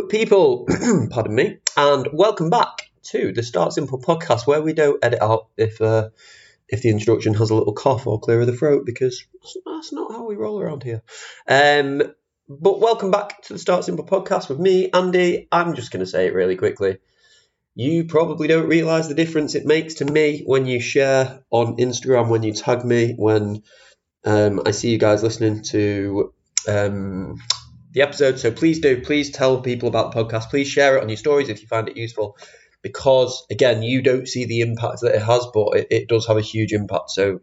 People. Pardon me, and welcome back to the Start Simple podcast, where we don't edit out if uh, if the introduction has a little cough or clear of the throat, because that's not how we roll around here. Um, but welcome back to the Start Simple podcast with me, Andy. I'm just going to say it really quickly. You probably don't realize the difference it makes to me when you share on Instagram, when you tag me, when um, I see you guys listening to um, the episode. So please do, please tell people about the podcast. Please share it on your stories if you find it useful, because again, you don't see the impact that it has, but it, it does have a huge impact. So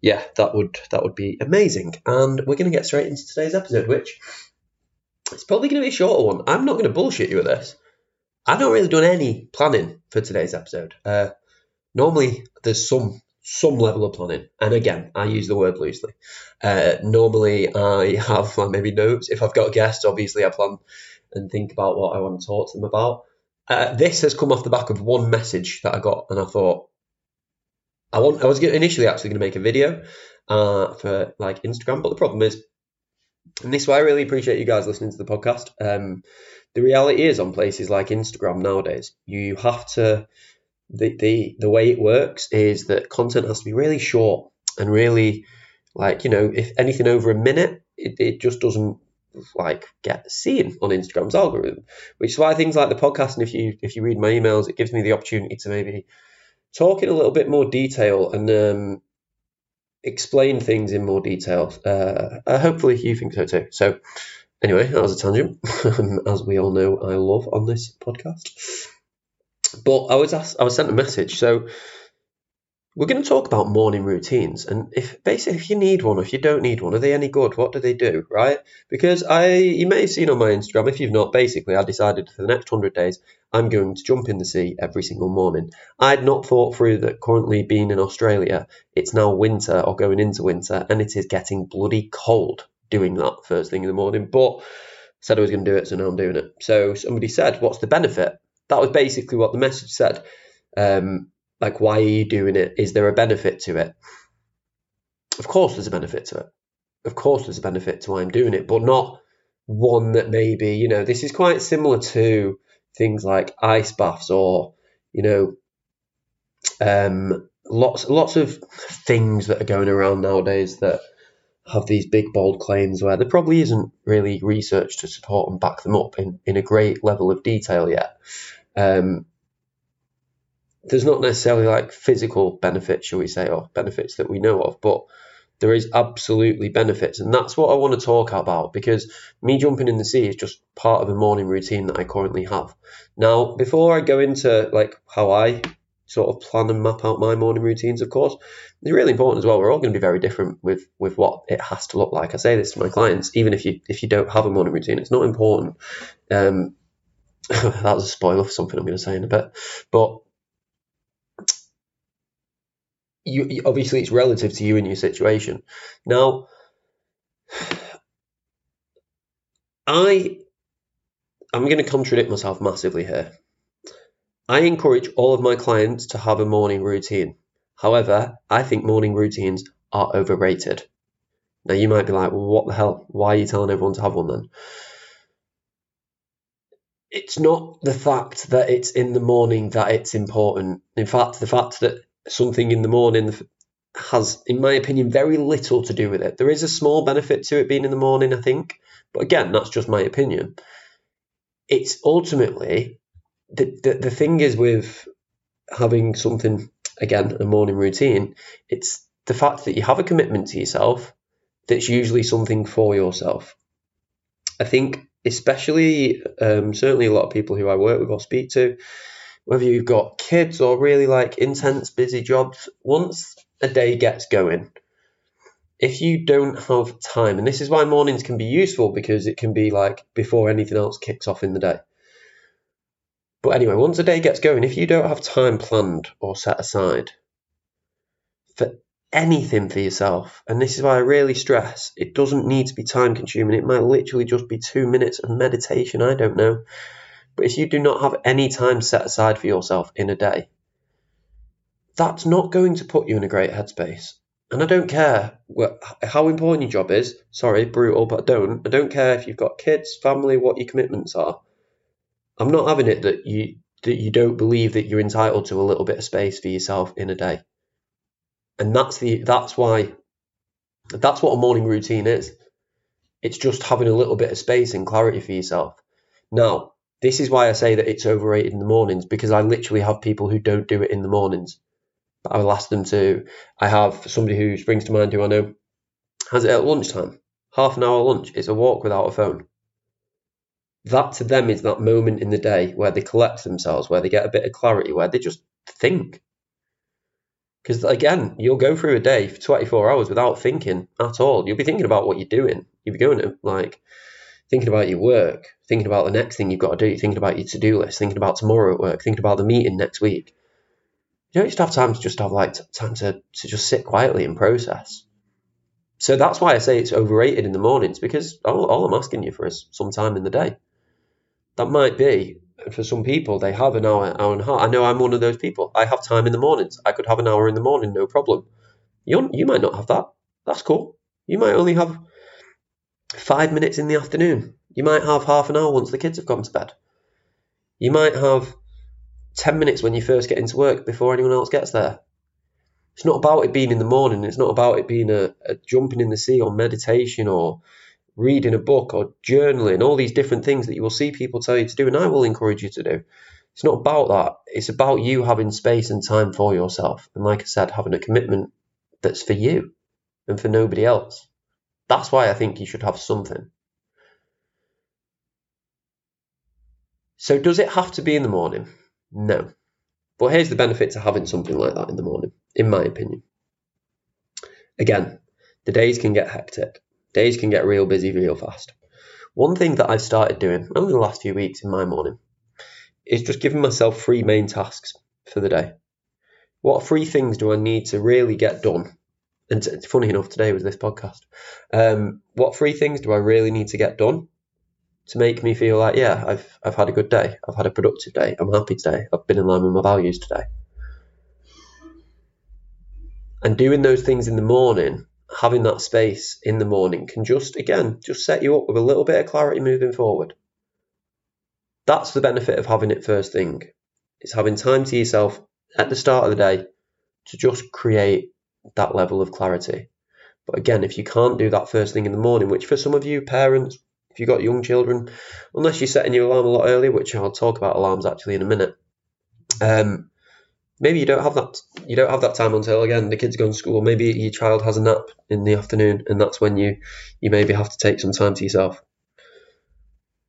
yeah, that would that would be amazing. And we're going to get straight into today's episode, which it's probably going to be a shorter one. I'm not going to bullshit you with this. I've not really done any planning for today's episode. Uh, normally, there's some some level of planning. And again, I use the word loosely. Uh, normally, I have like, maybe notes. If I've got guests, obviously, I plan and think about what I want to talk to them about. Uh, this has come off the back of one message that I got, and I thought I want. I was initially actually going to make a video uh, for like Instagram, but the problem is, and this is why I really appreciate you guys listening to the podcast. Um, the reality is, on places like Instagram nowadays, you have to the, the the way it works is that content has to be really short and really like you know if anything over a minute it, it just doesn't like get seen on Instagram's algorithm which is why things like the podcast and if you if you read my emails it gives me the opportunity to maybe talk in a little bit more detail and um, explain things in more detail. Uh, uh, hopefully you think so too. So anyway that was a tangent. As we all know I love on this podcast but I was asked, I was sent a message. So we're going to talk about morning routines, and if basically if you need one, or if you don't need one, are they any good? What do they do, right? Because I, you may have seen on my Instagram. If you've not, basically, I decided for the next hundred days, I'm going to jump in the sea every single morning. I'd not thought through that currently being in Australia, it's now winter or going into winter, and it is getting bloody cold doing that first thing in the morning. But said I was going to do it, so now I'm doing it. So somebody said, "What's the benefit?" That was basically what the message said. Um, like, why are you doing it? Is there a benefit to it? Of course, there's a benefit to it. Of course, there's a benefit to why I'm doing it, but not one that maybe, you know, this is quite similar to things like ice baths or, you know, um, lots lots of things that are going around nowadays that have these big bold claims where there probably isn't really research to support and back them up in, in a great level of detail yet. Um, there's not necessarily like physical benefits, shall we say, or benefits that we know of, but there is absolutely benefits, and that's what I want to talk about because me jumping in the sea is just part of a morning routine that I currently have. Now, before I go into like how I sort of plan and map out my morning routines, of course, it's really important as well. We're all going to be very different with with what it has to look like. I say this to my clients, even if you if you don't have a morning routine, it's not important. Um, that was a spoiler for something I'm going to say in a bit. But you, obviously it's relative to you and your situation. Now, I I'm going to contradict myself massively here. I encourage all of my clients to have a morning routine. However, I think morning routines are overrated. Now you might be like, well, what the hell? Why are you telling everyone to have one then? it's not the fact that it's in the morning that it's important. In fact, the fact that something in the morning has, in my opinion, very little to do with it. There is a small benefit to it being in the morning, I think, but again, that's just my opinion. It's ultimately the, the, the thing is with having something, again, a morning routine, it's the fact that you have a commitment to yourself that's usually something for yourself. I think especially um, certainly a lot of people who I work with or speak to, whether you've got kids or really like intense busy jobs, once a day gets going, if you don't have time, and this is why mornings can be useful because it can be like before anything else kicks off in the day. But anyway, once a day gets going, if you don't have time planned or set aside for anything for yourself. And this is why I really stress it doesn't need to be time consuming. It might literally just be two minutes of meditation. I don't know. But if you do not have any time set aside for yourself in a day, that's not going to put you in a great headspace. And I don't care how important your job is. Sorry, brutal, but I don't. I don't care if you've got kids, family, what your commitments are. I'm not having it that you that you don't believe that you're entitled to a little bit of space for yourself in a day. And that's the that's why that's what a morning routine is. It's just having a little bit of space and clarity for yourself. Now, this is why I say that it's overrated in the mornings because I literally have people who don't do it in the mornings. But I will ask them to. I have somebody who springs to mind who I know has it at lunchtime. Half an hour lunch. It's a walk without a phone. That to them is that moment in the day where they collect themselves, where they get a bit of clarity, where they just think. Because again, you'll go through a day for 24 hours without thinking at all. You'll be thinking about what you're doing. You'll be going to like thinking about your work, thinking about the next thing you've got to do, thinking about your to do list, thinking about tomorrow at work, thinking about the meeting next week. You don't just have time to just have like time to, to just sit quietly and process. So that's why I say it's overrated in the mornings because all, all I'm asking you for is some time in the day. That might be for some people they have an hour, hour and a half. I know I'm one of those people. I have time in the mornings. I could have an hour in the morning, no problem. You you might not have that. That's cool. You might only have five minutes in the afternoon. You might have half an hour once the kids have gone to bed. You might have 10 minutes when you first get into work before anyone else gets there. It's not about it being in the morning. It's not about it being a, a jumping in the sea or meditation or reading a book or journaling, all these different things that you will see people tell you to do, and I will encourage you to do. It's not about that. It's about you having space and time for yourself. And like I said, having a commitment that's for you and for nobody else. That's why I think you should have something. So, does it have to be in the morning? No. But here's the benefit to having something like that in the morning, in my opinion. Again, the days can get hectic, days can get real busy real fast. One thing that I've started doing over the last few weeks in my morning is just giving myself three main tasks for the day. What three things do I need to really get done and it's funny enough, today was this podcast. Um, what three things do I really need to get done to make me feel like, yeah, I've I've had a good day, I've had a productive day, I'm happy today, I've been in line with my values today. And doing those things in the morning, having that space in the morning, can just again just set you up with a little bit of clarity moving forward. That's the benefit of having it first thing. It's having time to yourself at the start of the day to just create that level of clarity. But again, if you can't do that first thing in the morning, which for some of you parents, if you've got young children, unless you're setting your alarm a lot earlier, which I'll talk about alarms actually in a minute, um, maybe you don't have that you don't have that time until again the kids go to school. Maybe your child has a nap in the afternoon, and that's when you you maybe have to take some time to yourself.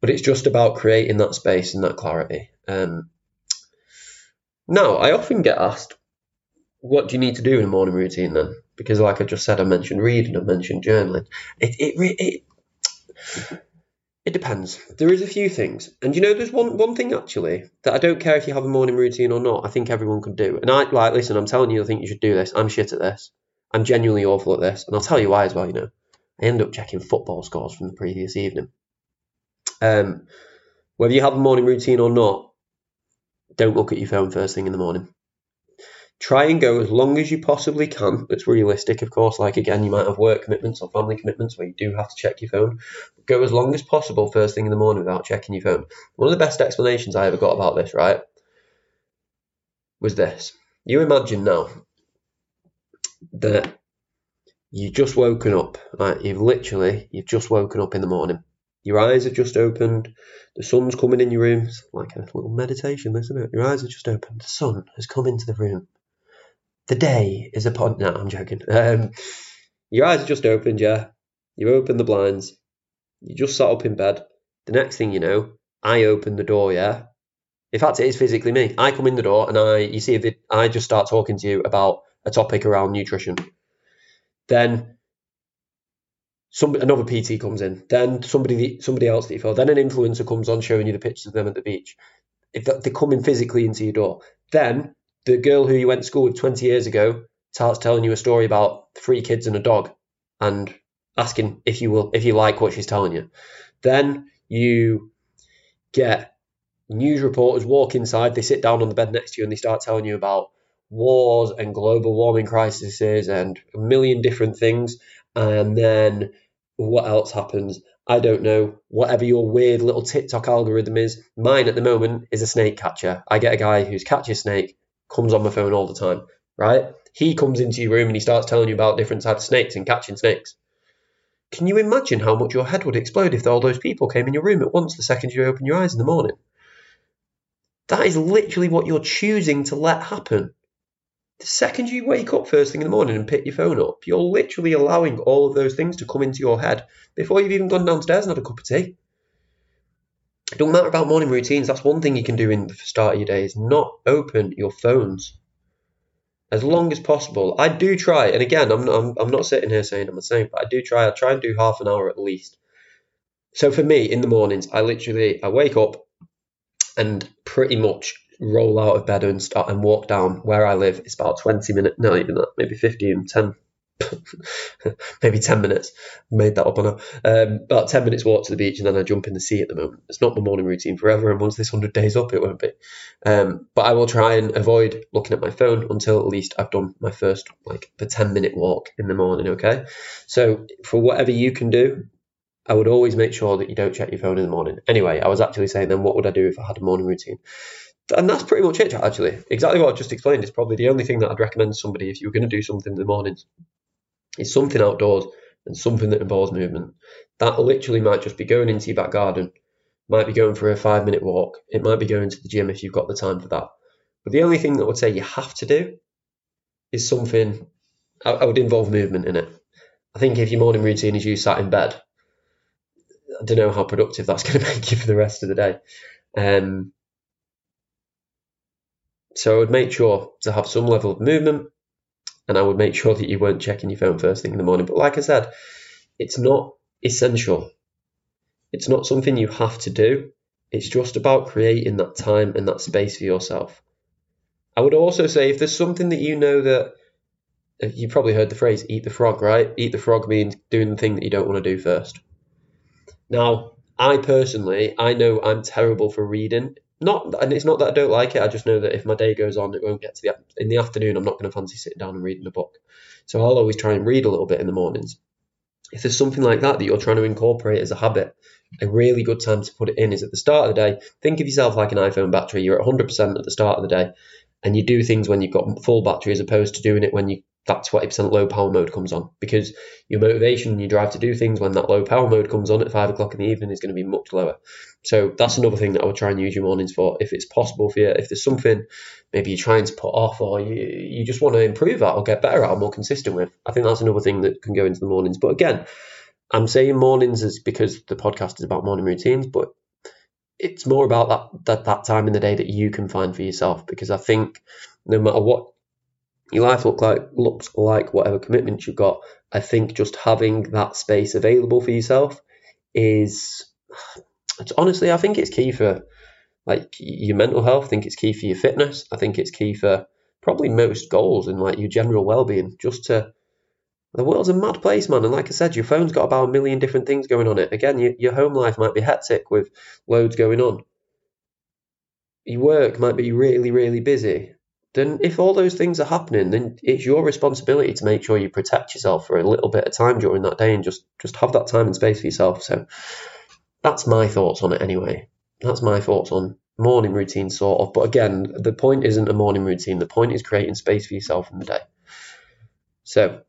But it's just about creating that space and that clarity. Um, now, I often get asked, what do you need to do in a morning routine then? Because, like I just said, I mentioned reading, I mentioned journaling. It it it it depends. There is a few things, and you know, there's one one thing actually that I don't care if you have a morning routine or not. I think everyone could do, and I like listen. I'm telling you, I think you should do this. I'm shit at this. I'm genuinely awful at this, and I'll tell you why as well. You know, I end up checking football scores from the previous evening. Um, whether you have a morning routine or not, don't look at your phone first thing in the morning try and go as long as you possibly can. It's realistic, of course. Like again, you might have work commitments or family commitments where you do have to check your phone. Go as long as possible first thing in the morning without checking your phone. One of the best explanations I ever got about this, right, was this. You imagine now that you've just woken up, right? You've literally, you've just woken up in the morning. Your eyes have just opened. The sun's coming in your room. It's like a little meditation, isn't it? Your eyes are just opened. The sun has come into the room the day is upon. No, I'm joking. Um, your eyes are just opened, yeah. You open the blinds. You just sat up in bed. The next thing you know, I open the door, yeah. In fact, it is physically me. I come in the door and I, you see, if it, I just start talking to you about a topic around nutrition. Then some another PT comes in. Then somebody somebody else that you follow. Then an influencer comes on showing you the pictures of them at the beach. If they're coming physically into your door, then the girl who you went to school with 20 years ago starts telling you a story about three kids and a dog and asking if you will if you like what she's telling you then you get news reporters walk inside they sit down on the bed next to you and they start telling you about wars and global warming crises and a million different things and then what else happens I don't know, whatever your weird little TikTok algorithm is. Mine at the moment is a snake catcher. I get a guy who's catches snake, comes on my phone all the time, right? He comes into your room and he starts telling you about different types of snakes and catching snakes. Can you imagine how much your head would explode if all those people came in your room at once the second you open your eyes in the morning? That is literally what you're choosing to let happen. The second you wake up first thing in the morning and pick your phone up, you're literally allowing all of those things to come into your head before you've even gone downstairs and had a cup of tea. It don't matter about morning routines. That's one thing you can do in the start of your day is not open your phones as long as possible. I do try, and again, I'm, I'm, I'm not sitting here saying I'm a saint, but I do try. I try and do half an hour at least. So for me, in the mornings, I literally I wake up and pretty much roll out of bed and start and walk down where I live. It's about 20 minutes, not even that, maybe 15, 10, maybe 10 minutes. Made that up on a, um, about 10 minutes walk to the beach and then I jump in the sea at the moment. It's not my morning routine forever. And once this 100 days up, it won't be. Um, but I will try and avoid looking at my phone until at least I've done my first, like the 10 minute walk in the morning. Okay. So for whatever you can do, I would always make sure that you don't check your phone in the morning. Anyway, I was actually saying then what would I do if I had a morning routine? And that's pretty much it, actually. Exactly what I just explained is probably the only thing that I'd recommend somebody if you were going to do something in the mornings is something outdoors and something that involves movement. That literally might just be going into your back garden, might be going for a five minute walk, it might be going to the gym if you've got the time for that. But the only thing that I would say you have to do is something I, I would involve movement in it. I think if your morning routine is you sat in bed, I don't know how productive that's going to make you for the rest of the day. Um, so I would make sure to have some level of movement, and I would make sure that you weren't checking your phone first thing in the morning. But like I said, it's not essential. It's not something you have to do. It's just about creating that time and that space for yourself. I would also say if there's something that you know that uh, you probably heard the phrase eat the frog, right? Eat the frog means doing the thing that you don't want to do first. Now, I personally, I know I'm terrible for reading. Not, and it's not that I don't like it. I just know that if my day goes on, it won't get to the in the afternoon. I'm not going to fancy sitting down and reading a book. So I'll always try and read a little bit in the mornings. If there's something like that that you're trying to incorporate as a habit, a really good time to put it in is at the start of the day. Think of yourself like an iPhone battery. You're at 100% at the start of the day, and you do things when you've got full battery as opposed to doing it when you that 20% low power mode comes on because your motivation and your drive to do things when that low power mode comes on at five o'clock in the evening is going to be much lower. So that's another thing that I would try and use your mornings for if it's possible for you. If there's something maybe you're trying to put off or you, you just want to improve at or get better at or more consistent with, I think that's another thing that can go into the mornings. But again, I'm saying mornings is because the podcast is about morning routines, but it's more about that, that that time in the day that you can find for yourself because I think no matter what your life look like looks like whatever commitments you've got. I think just having that space available for yourself is honestly I think it's key for like your mental health. I think it's key for your fitness. I think it's key for probably most goals and like your general well being. Just to the world's a mad place, man. And like I said, your phone's got about a million different things going on it. Again, your, your home life might be hectic with loads going on. Your work might be really, really busy then if all those things are happening, then it's your responsibility to make sure you protect yourself for a little bit of time during that day and just just have that time and space for yourself. So that's my thoughts on it anyway. That's my thoughts on morning routine sort of. But again, the point isn't a morning routine. The point is creating space for yourself in the day. So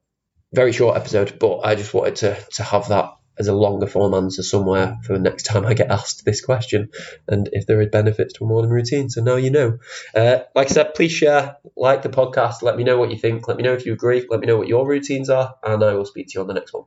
very short episode, but I just wanted to to have that as a longer form answer somewhere for the next time I get asked this question and if there are benefits to a morning routine. So now you know. Uh, like I said, please share, like the podcast, let me know what you think, let me know if you agree, let me know what your routines are, and I will speak to you on the next one.